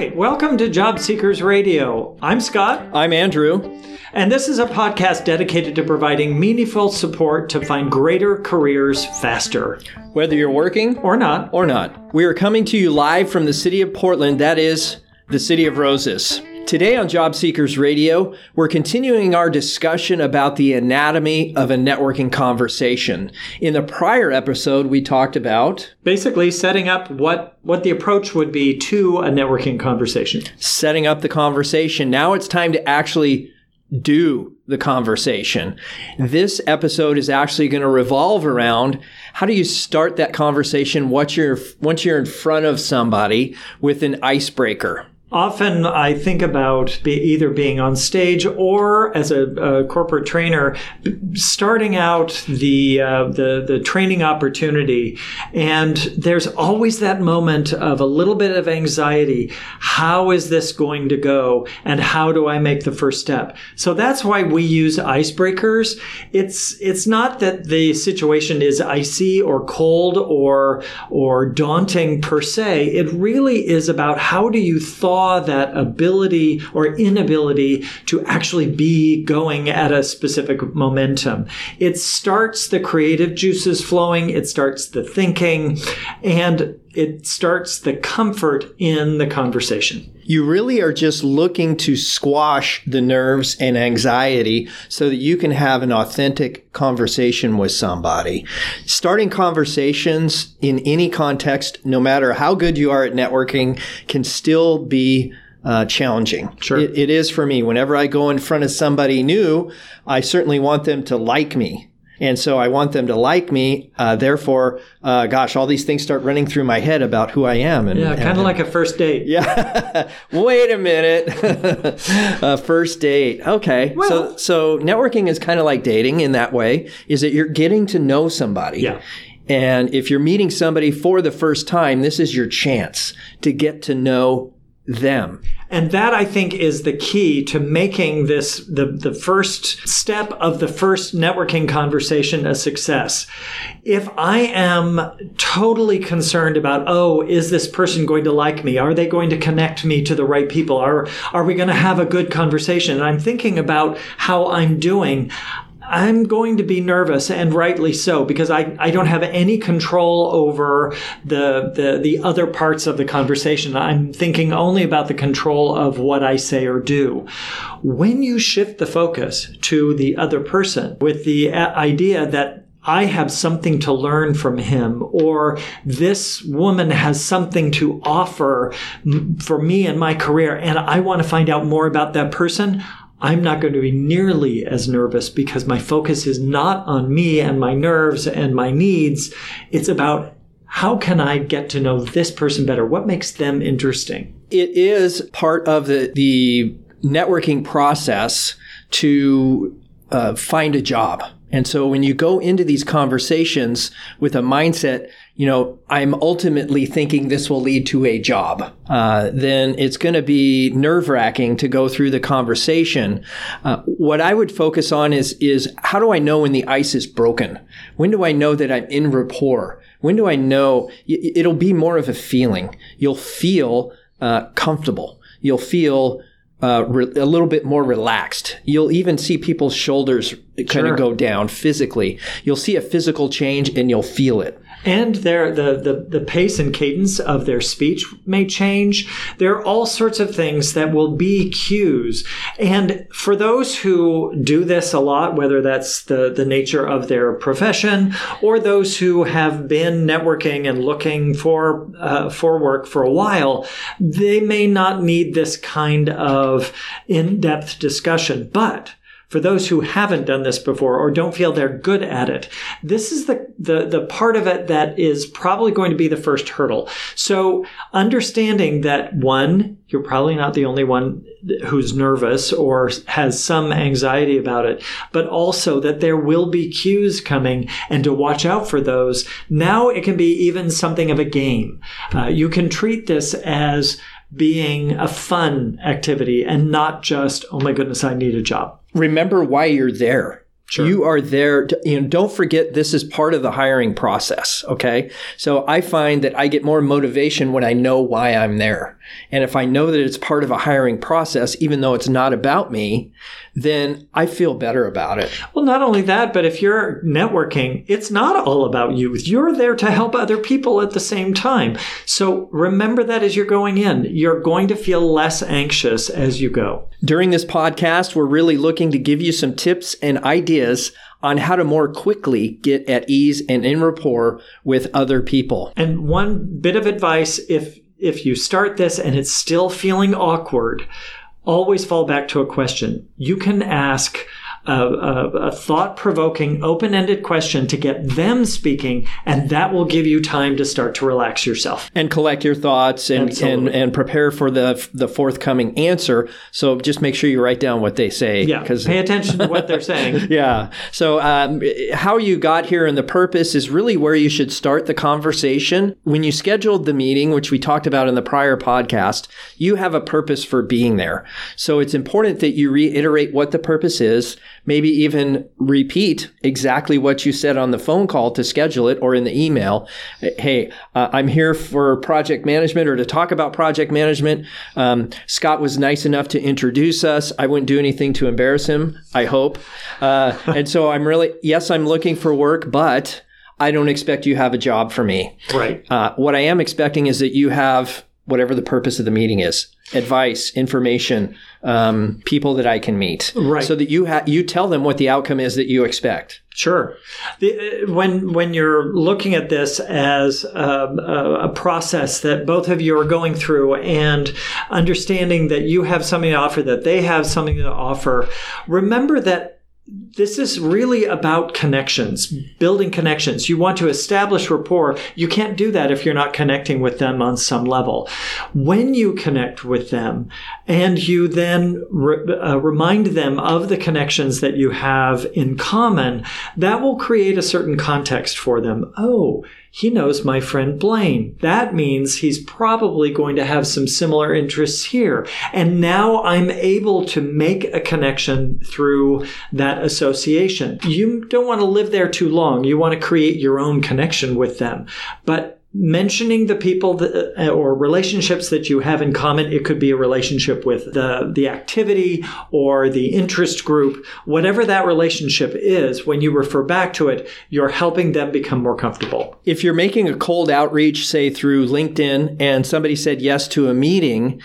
right. Welcome to Job Seekers Radio. I'm Scott. I'm Andrew. And this is a podcast dedicated to providing meaningful support to find greater careers faster. Whether you're working or not, or not, we are coming to you live from the city of Portland, that is, the city of roses. Today on Job Seekers Radio, we're continuing our discussion about the anatomy of a networking conversation. In the prior episode, we talked about basically setting up what what the approach would be to a networking conversation. Setting up the conversation. Now it's time to actually do the conversation. This episode is actually going to revolve around how do you start that conversation once you're once you're in front of somebody with an icebreaker. Often I think about be either being on stage or as a, a corporate trainer, starting out the, uh, the, the training opportunity. And there's always that moment of a little bit of anxiety. How is this going to go? And how do I make the first step? So that's why we use icebreakers. It's, it's not that the situation is icy or cold or, or daunting per se. It really is about how do you that ability or inability to actually be going at a specific momentum. It starts the creative juices flowing, it starts the thinking, and it starts the comfort in the conversation. You really are just looking to squash the nerves and anxiety so that you can have an authentic conversation with somebody. Starting conversations in any context, no matter how good you are at networking, can still be uh, challenging. Sure. It, it is for me. Whenever I go in front of somebody new, I certainly want them to like me. And so I want them to like me. Uh, therefore, uh, gosh, all these things start running through my head about who I am. And, yeah, kind of like a first date. Yeah. Wait a minute. a first date. Okay. Well, so, so networking is kind of like dating in that way, is that you're getting to know somebody. Yeah. And if you're meeting somebody for the first time, this is your chance to get to know them. And that I think is the key to making this the, the first step of the first networking conversation a success. If I am totally concerned about, oh, is this person going to like me? Are they going to connect me to the right people? Are, are we going to have a good conversation? And I'm thinking about how I'm doing. I'm going to be nervous and rightly so because I, I don't have any control over the, the, the other parts of the conversation. I'm thinking only about the control of what I say or do. When you shift the focus to the other person with the uh, idea that I have something to learn from him, or this woman has something to offer for me in my career, and I want to find out more about that person. I'm not going to be nearly as nervous because my focus is not on me and my nerves and my needs. It's about how can I get to know this person better? What makes them interesting? It is part of the, the networking process to uh, find a job. And so when you go into these conversations with a mindset you know, I'm ultimately thinking this will lead to a job, uh, then it's going to be nerve wracking to go through the conversation. Uh, what I would focus on is, is how do I know when the ice is broken? When do I know that I'm in rapport? When do I know it'll be more of a feeling? You'll feel uh, comfortable. You'll feel uh, re- a little bit more relaxed. You'll even see people's shoulders kind sure. of go down physically. You'll see a physical change and you'll feel it and their the, the the pace and cadence of their speech may change. There are all sorts of things that will be cues. And for those who do this a lot, whether that's the, the nature of their profession or those who have been networking and looking for uh, for work for a while, they may not need this kind of in-depth discussion. But for those who haven't done this before or don't feel they're good at it, this is the, the, the part of it that is probably going to be the first hurdle. So understanding that one, you're probably not the only one who's nervous or has some anxiety about it, but also that there will be cues coming and to watch out for those. Now it can be even something of a game. Uh, you can treat this as being a fun activity and not just, oh my goodness, I need a job remember why you're there. Sure. You are there. To, you know, don't forget this is part of the hiring process. Okay. So I find that I get more motivation when I know why I'm there. And if I know that it's part of a hiring process, even though it's not about me, then I feel better about it. Well, not only that, but if you're networking, it's not all about you. You're there to help other people at the same time. So remember that as you're going in. You're going to feel less anxious as you go. During this podcast, we're really looking to give you some tips and ideas on how to more quickly get at ease and in rapport with other people. And one bit of advice if if you start this and it's still feeling awkward, always fall back to a question. You can ask a, a, a thought provoking, open ended question to get them speaking, and that will give you time to start to relax yourself. And collect your thoughts and, and, and prepare for the, the forthcoming answer. So just make sure you write down what they say. Yeah. Because pay attention to what they're saying. yeah. So, um, how you got here and the purpose is really where you should start the conversation. When you scheduled the meeting, which we talked about in the prior podcast, you have a purpose for being there. So it's important that you reiterate what the purpose is maybe even repeat exactly what you said on the phone call to schedule it or in the email. Hey, uh, I'm here for project management or to talk about project management. Um, Scott was nice enough to introduce us. I wouldn't do anything to embarrass him, I hope. Uh, and so I'm really, yes, I'm looking for work, but I don't expect you have a job for me. Right. Uh, what I am expecting is that you have whatever the purpose of the meeting is advice information um, people that i can meet. Right. So that you ha- you tell them what the outcome is that you expect. Sure. The, when when you're looking at this as um, a, a, process that both of you are going through and understanding that you have something to offer, that they have something to offer, remember that this is really about connections, building connections. You want to establish rapport. You can't do that if you're not connecting with them on some level. When you connect with them and you then re- uh, remind them of the connections that you have in common, that will create a certain context for them. Oh, he knows my friend Blaine. That means he's probably going to have some similar interests here. And now I'm able to make a connection through that association. You don't want to live there too long. You want to create your own connection with them. But mentioning the people that, uh, or relationships that you have in common. It could be a relationship with the, the activity or the interest group, whatever that relationship is. When you refer back to it, you're helping them become more comfortable. If you're making a cold outreach, say through LinkedIn, and somebody said yes to a meeting,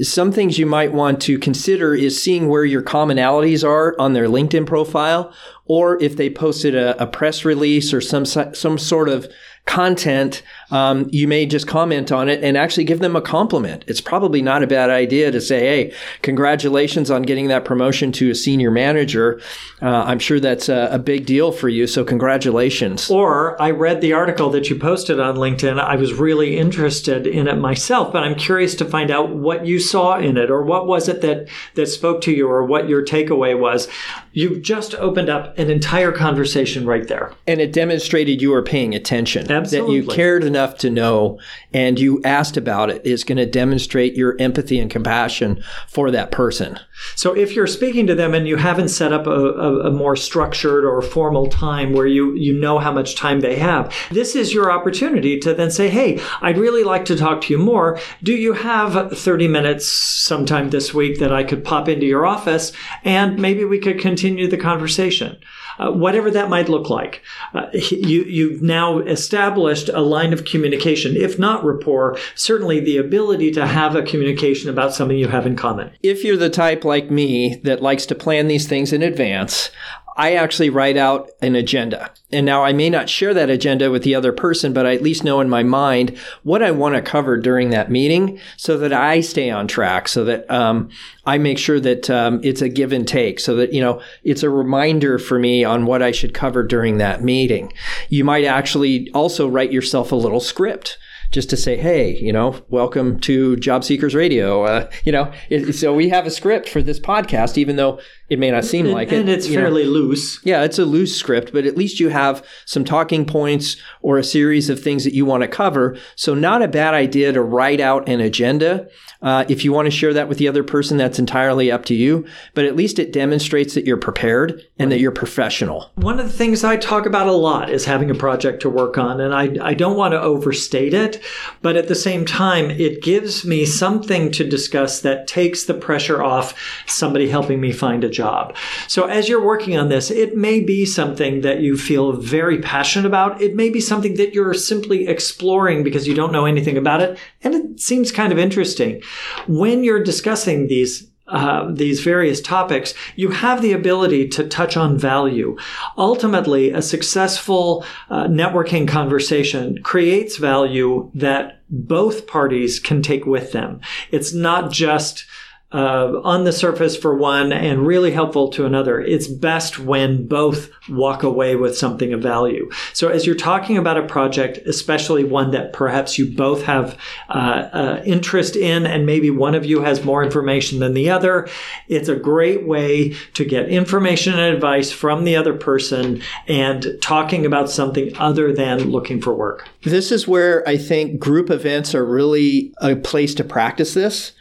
some things you might want to consider is seeing where your commonalities are on their LinkedIn profile, or if they posted a, a press release or some some sort of content, um, you may just comment on it and actually give them a compliment. It's probably not a bad idea to say, "Hey, congratulations on getting that promotion to a senior manager. Uh, I'm sure that's a, a, big deal for you, so congratulations." Or I read the article that you posted on LinkedIn. I was really interested in it myself, but I'm curious to find out what you saw in it, or what was it that that spoke to you, or what your takeaway was. You've just opened up an entire conversation right there, and it demonstrated you were paying attention. Absolutely. That you cared enough to know and you asked about it is going to demonstrate your empathy and compassion for that person. So if you're speaking to them and you haven't set up a, a, a, more structured or formal time where you, you know how much time they have, this is your opportunity to then say, Hey, I'd really like to talk to you more. Do you have 30 minutes sometime this week that I could pop into your office and maybe we could continue the conversation? Uh, whatever that might look like. Uh, you, you've now established a line of communication, if not rapport, certainly the ability to have a communication about something you have in common. If you're the type like me that likes to plan these things in advance, I actually write out an agenda. And now I may not share that agenda with the other person, but I at least know in my mind what I want to cover during that meeting so that I stay on track, so that um, I make sure that um, it's a give and take, so that, you know, it's a reminder for me on what I should cover during that meeting. You might actually also write yourself a little script just to say, hey, you know, welcome to Job Seekers Radio. Uh, you know, it, so we have a script for this podcast, even though It may not seem and, like and it. And it's you know. fairly loose. Yeah, it's a loose script, but at least you have some talking points or a series of things that you want to cover. So, not a bad idea to write out an agenda. Uh, if you want to share that with the other person, that's entirely up to you. But at least it demonstrates that you're prepared and that you're professional. One of the things I talk about a lot is having a project to work on. And I, I don't want to overstate it, but at the same time, it gives me something to discuss that takes the pressure off somebody helping me find a job. So as you're working on this, it may be something that you feel very passionate about. It may be something that you're simply exploring because you don't know anything about it. And it seems kind of interesting. When you're discussing these uh, these various topics, you have the ability to touch on value. Ultimately, a successful uh, networking conversation creates value that both parties can take with them. It's not just uh, on the surface for one and really helpful to another. It's best when both walk away with something of value. So as you're talking about a project, especially one that perhaps you both have uh, uh, interest in, and maybe one of you has more information than the other, it's a great way to get information and advice from the other person and talking about something other than looking for work. This is where I think group events are really a place to practice this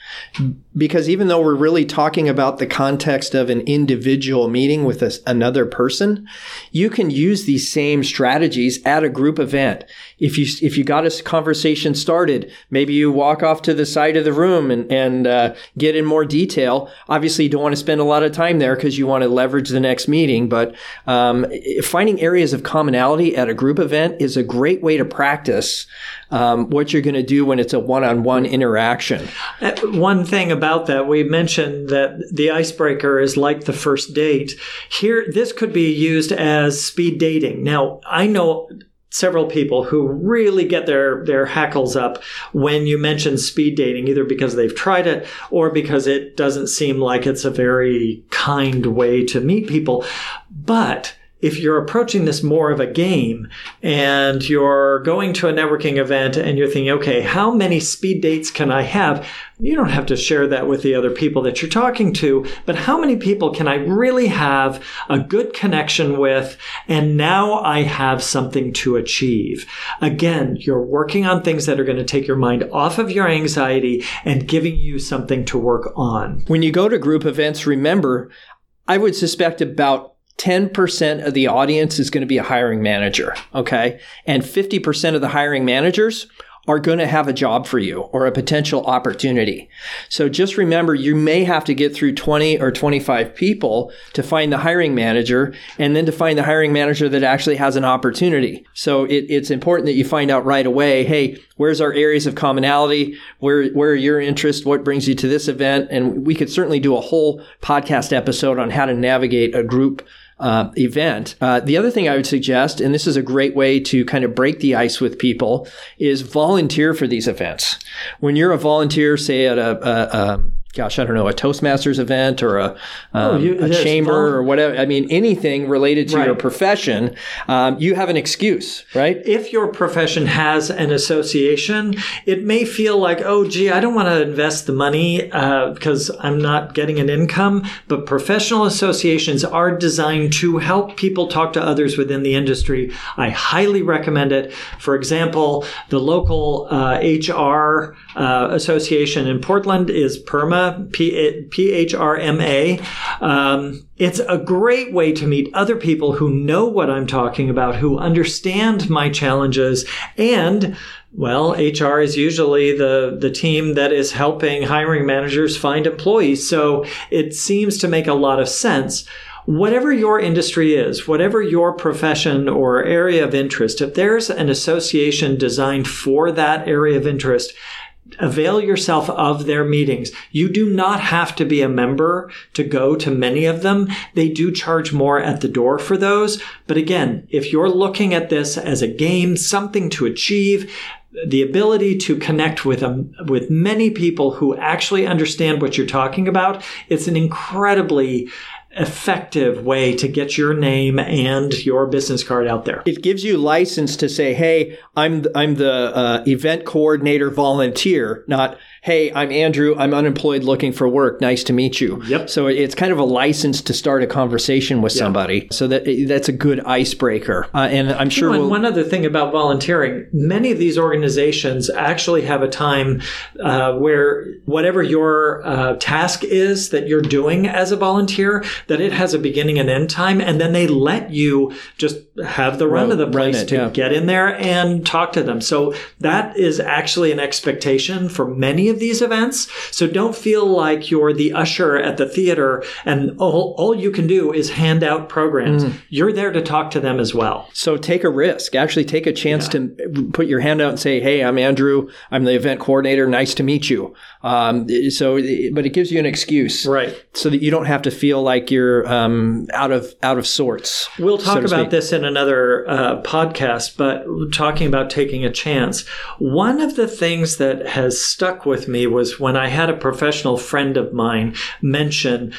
because even though we're really talking about the context of an individual meeting with a, another person, you can use these same strategies at a group event. If you if you got a conversation started, maybe you walk off to the side of the room and and uh, get in more detail. Obviously, you don't want to spend a lot of time there because you want to leverage the next meeting. But um, finding areas of commonality at a group event is a great way to practice um, what you're going to do when it's a one-on-one interaction. Uh, one thing about that, we mentioned that the icebreaker is like the first date. Here, this could be used as speed dating. Now, I know several people who really get their their hackles up when you mention speed dating either because they've tried it or because it doesn't seem like it's a very kind way to meet people. But if you're approaching this more of a game and you're going to a networking event and you're thinking, okay, how many speed dates can I have? You don't have to share that with the other people that you're talking to, but how many people can I really have a good connection with? And now I have something to achieve. Again, you're working on things that are going to take your mind off of your anxiety and giving you something to work on. When you go to group events, remember, I would suspect about 10% of the audience is going to be a hiring manager. Okay. And 50% of the hiring managers are going to have a job for you or a potential opportunity. So just remember, you may have to get through 20 or 25 people to find the hiring manager and then to find the hiring manager that actually has an opportunity. So it, it's important that you find out right away, hey, where's our areas of commonality? Where, where are your interests? What brings you to this event? And we could certainly do a whole podcast episode on how to navigate a group uh, event. Uh, the other thing I would suggest, and this is a great way to kind of break the ice with people, is volunteer for these events. When you're a volunteer, say at a, a, a um, gosh, I don't know, a Toastmasters event or a, um, oh, you, a chamber vol- or whatever. I mean, anything related to right. your profession, um, you have an excuse, right? If your profession has an association, it may feel like, oh, gee, I don't want to invest the money uh, because I'm not getting an income. But professional associations are designed to help people talk to others within the industry. I highly recommend it. For example, the local uh, HR uh, association in Portland is P H R M A. Um, it's a great way to meet other people who know what I'm talking about, who understand my challenges, and well, HR is usually the, the team that is helping hiring managers find employees. So it seems to make a lot of sense whatever your industry is, whatever your profession or area of interest, if there's an association designed for that area of interest, avail yourself of their meetings. You do not have to be a member to go to many of them. They do charge more at the door for those. But again, if you're looking at this as a game, something to achieve, the ability to connect with um, with many people who actually understand what you're talking about, it's an incredibly effective way to get your name and your business card out there. It gives you license to say, "Hey, I'm the, I'm the uh, event coordinator volunteer," not hey, I'm Andrew. I'm unemployed looking for work. Nice to meet you. Yep. So it's kind of a license to start a conversation with somebody. So that that's a good icebreaker. Uh, and I'm sure. we'll, one other thing about volunteering, many of these organizations actually have a time uh, where whatever your uh, task is that you're doing as a volunteer, that it has a beginning and end time, and then they let you just have the run Run- of the place it, to yeah. get in there and talk to them. So that is actually an expectation for many of these events. So don't feel like you're the usher at the theater and all, all you can do is hand out programs. Mm. You're there to talk to them as well. So take a risk. Actually, take a chance to put your hand out and say, "Hey, I'm Andrew. I'm the event coordinator. Nice to meet you." Um, so, but it gives you an excuse, Right. So that you don't have to feel like you're um, out of out of sorts. We'll talk so about this in another uh, podcast, but talking about taking a chance. One of the things that has stuck with me was when I had a professional friend of mine mention.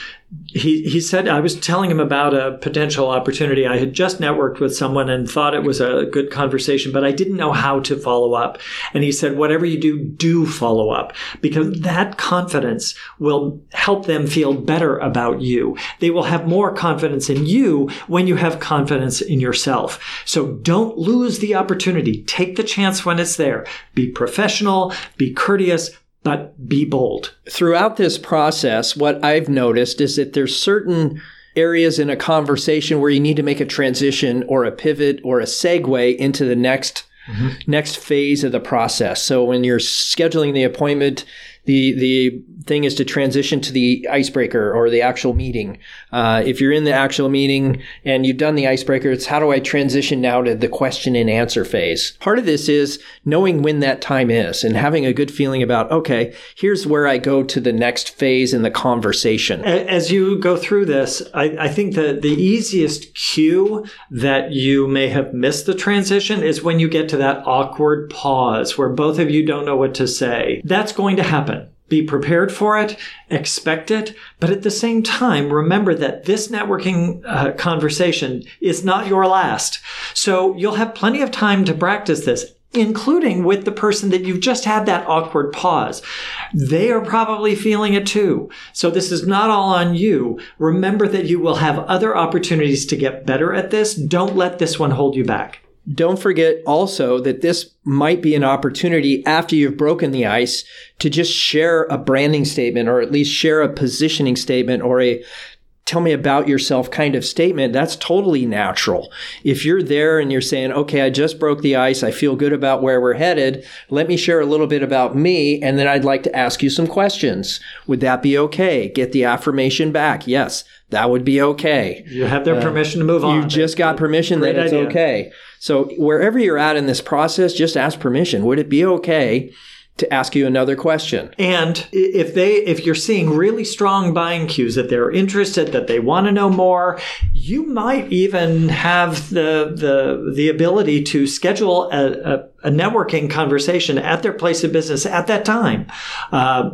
He, he said, I was telling him about a potential opportunity. I had just networked with someone and thought it was a good conversation, but I didn't know how to follow up. And he said, whatever you do, do follow up because that confidence will help them feel better about you. They will have more confidence in you when you have confidence in yourself. So don't lose the opportunity. Take the chance when it's there. Be professional, be courteous, but be bold. throughout this process, what I've noticed is that there's certain areas in a conversation where you need to make a transition or a pivot or a segue into the next mm-hmm. next phase of the process. So when you're scheduling the appointment, the the thing is to transition to the icebreaker or the actual meeting. Uh, if you're in the actual meeting and you've done the icebreaker, it's how do I transition now to the question and answer phase? Part of this is knowing when that time is and having a good feeling about, okay, here's where I go to the next phase in the conversation. As you go through this, I, I think that the easiest cue that you may have missed the transition is when you get to that awkward pause where both of you don't know what to say. That's going to happen. Be prepared for it, expect it, but at the same time, remember that this networking uh, conversation is not your last. So you'll have plenty of time to practice this including with the person that you've just had that awkward pause. They are probably feeling it too. So this is not all on you. Remember that you will have other opportunities to get better at this. Don't let this one hold you back. Don't forget also that this might be an opportunity after you've broken the ice to just share a branding statement or at least share a positioning statement or a tell me about yourself kind of statement. That's totally natural. If you're there and you're saying, okay, I just broke the ice. I feel good about where we're headed. Let me share a little bit about me. And then I'd like to ask you some questions. Would that be okay? Get the affirmation back. Yes, that would be okay. You have their uh, permission to move on. You just got permission Great that it's idea. okay. So wherever you're at in this process, just ask permission. Would it be okay to ask you another question? And if they, if you're seeing really strong buying cues that they're interested, that they want to know more, you might even have the the the ability to schedule a, a, a networking conversation at their place of business at that time. Uh,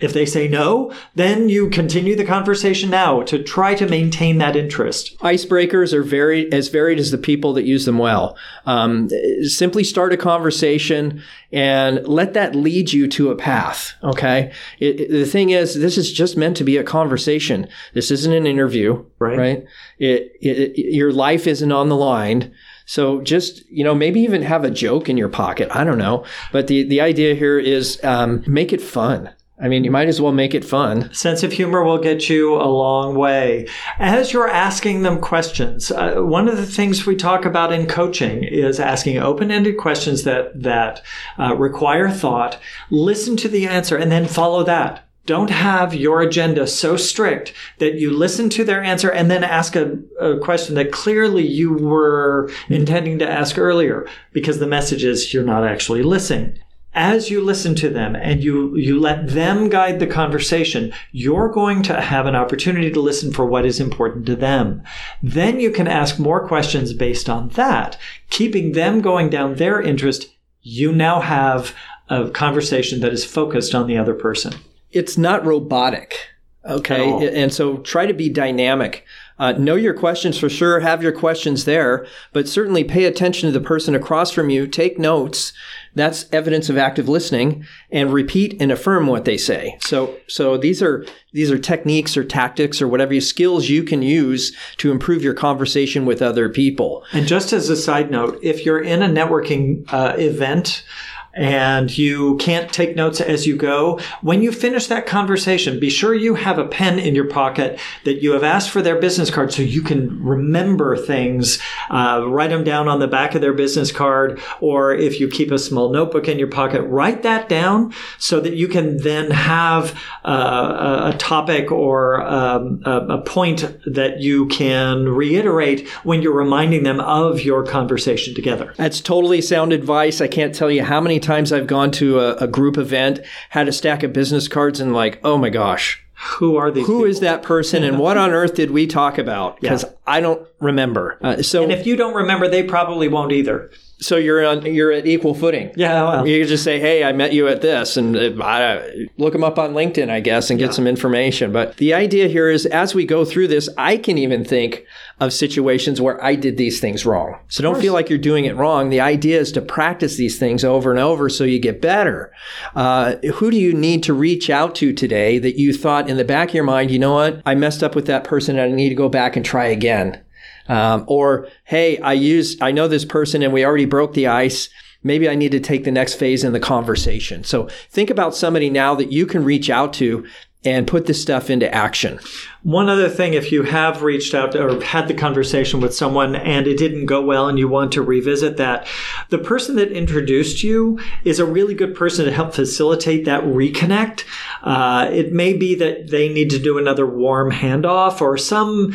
if they say no, then you continue the conversation now to try to maintain that interest. Icebreakers are very as varied as the people that use them well. Um, simply start a conversation and let that lead you to a path. Okay. It, it- the thing is, this is just meant to be a conversation. This isn't an interview, Right. Right. It, it, it- your life isn't on the line. So just you know, maybe even have a joke in your pocket. I don't know, but the the idea here is um, make it fun. I mean, you might as well make it fun. Sense of humor will get you a long way. As you're asking them questions, uh, one of the things we talk about in coaching is asking open-ended questions that that uh, require thought. Listen to the answer and then follow that. Don't have your agenda so strict that you listen to their answer and then ask a, a question that clearly you were intending to ask earlier because the message is you're not actually listening as you listen to them and you you let them guide the conversation you're going to have an opportunity to listen for what is important to them then you can ask more questions based on that keeping them going down their interest you now have a conversation that is focused on the other person It's not robotic. Okay. And so try to be dynamic. Uh, know your questions for sure. Have your questions there, but certainly pay attention to the person across from you. Take notes. That's evidence of active listening and repeat and affirm what they say. So, so these are, these are techniques or tactics or whatever skills you can use to improve your conversation with other people. And just as a side note, if you're in a networking uh, event, and you can't take notes as you go. When you finish that conversation, be sure you have a pen in your pocket that you have asked for their business card so you can remember things, uh, write them down on the back of their business card, or if you keep a small notebook in your pocket, write that down so that you can then have uh, a topic or um, a, a point that you can reiterate when you're reminding them of your conversation together. That's totally sound advice. I can't tell you how many times I've gone to a, a group event, had a stack of business cards, and like, oh my gosh, who are these? Who people? is that person, and what on earth did we talk about? Because yeah. I don't remember. Uh, so, and if you don't remember, they probably won't either. So you're on you're at equal footing. Yeah, well. you just say, "Hey, I met you at this," and uh, I, look them up on LinkedIn, I guess, and get yeah. some information. But the idea here is, as we go through this, I can even think of situations where I did these things wrong. So don't feel like you're doing it wrong. The idea is to practice these things over and over so you get better. Uh, who do you need to reach out to today that you thought in the back of your mind, you know what, I messed up with that person, and I need to go back and try again. Um, or, hey, I use, I know this person and we already broke the ice. Maybe I need to take the next phase in the conversation. So think about somebody now that you can reach out to and put this stuff into action. One other thing, if you have reached out or had the conversation with someone and it didn't go well and you want to revisit that, the person that introduced you is a really good person to help facilitate that reconnect. Uh, it may be that they need to do another warm handoff or some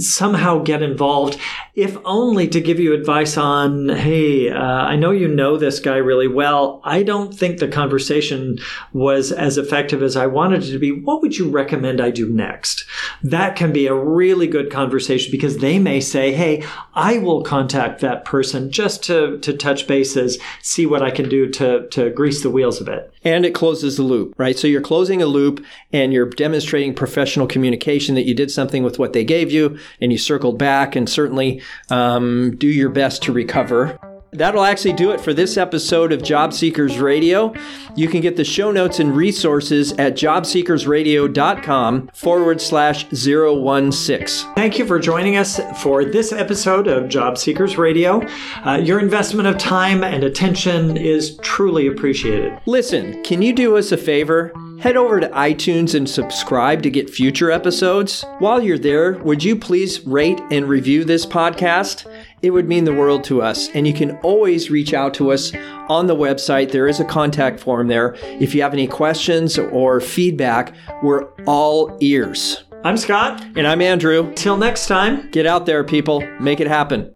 somehow get involved, if only to give you advice on, hey, uh, I know you know this guy really well. I don't think the conversation was as effective as I wanted it to be. What would you recommend I do next? That can be a really good conversation because they may say, Hey, I will contact that person just to, to touch bases, see what I can do to, to grease the wheels a bit. And it closes the loop, right? So you're closing a loop and you're demonstrating professional communication that you did something with what they gave you and you circled back and certainly um, do your best to recover. That'll actually do it for this episode of Job Seekers Radio. You can get the show notes and resources at jobseekersradio.com forward slash 016. Thank you for joining us for this episode of Job Seekers Radio. Uh, your investment of time and attention is truly appreciated. Listen, can you do us a favor? Head over to iTunes and subscribe to get future episodes. While you're there, would you please rate and review this podcast? It would mean the world to us. And you can always reach out to us on the website. There is a contact form there. If you have any questions or feedback, we're all ears. I'm Scott. And I'm Andrew. Till next time, get out there, people. Make it happen.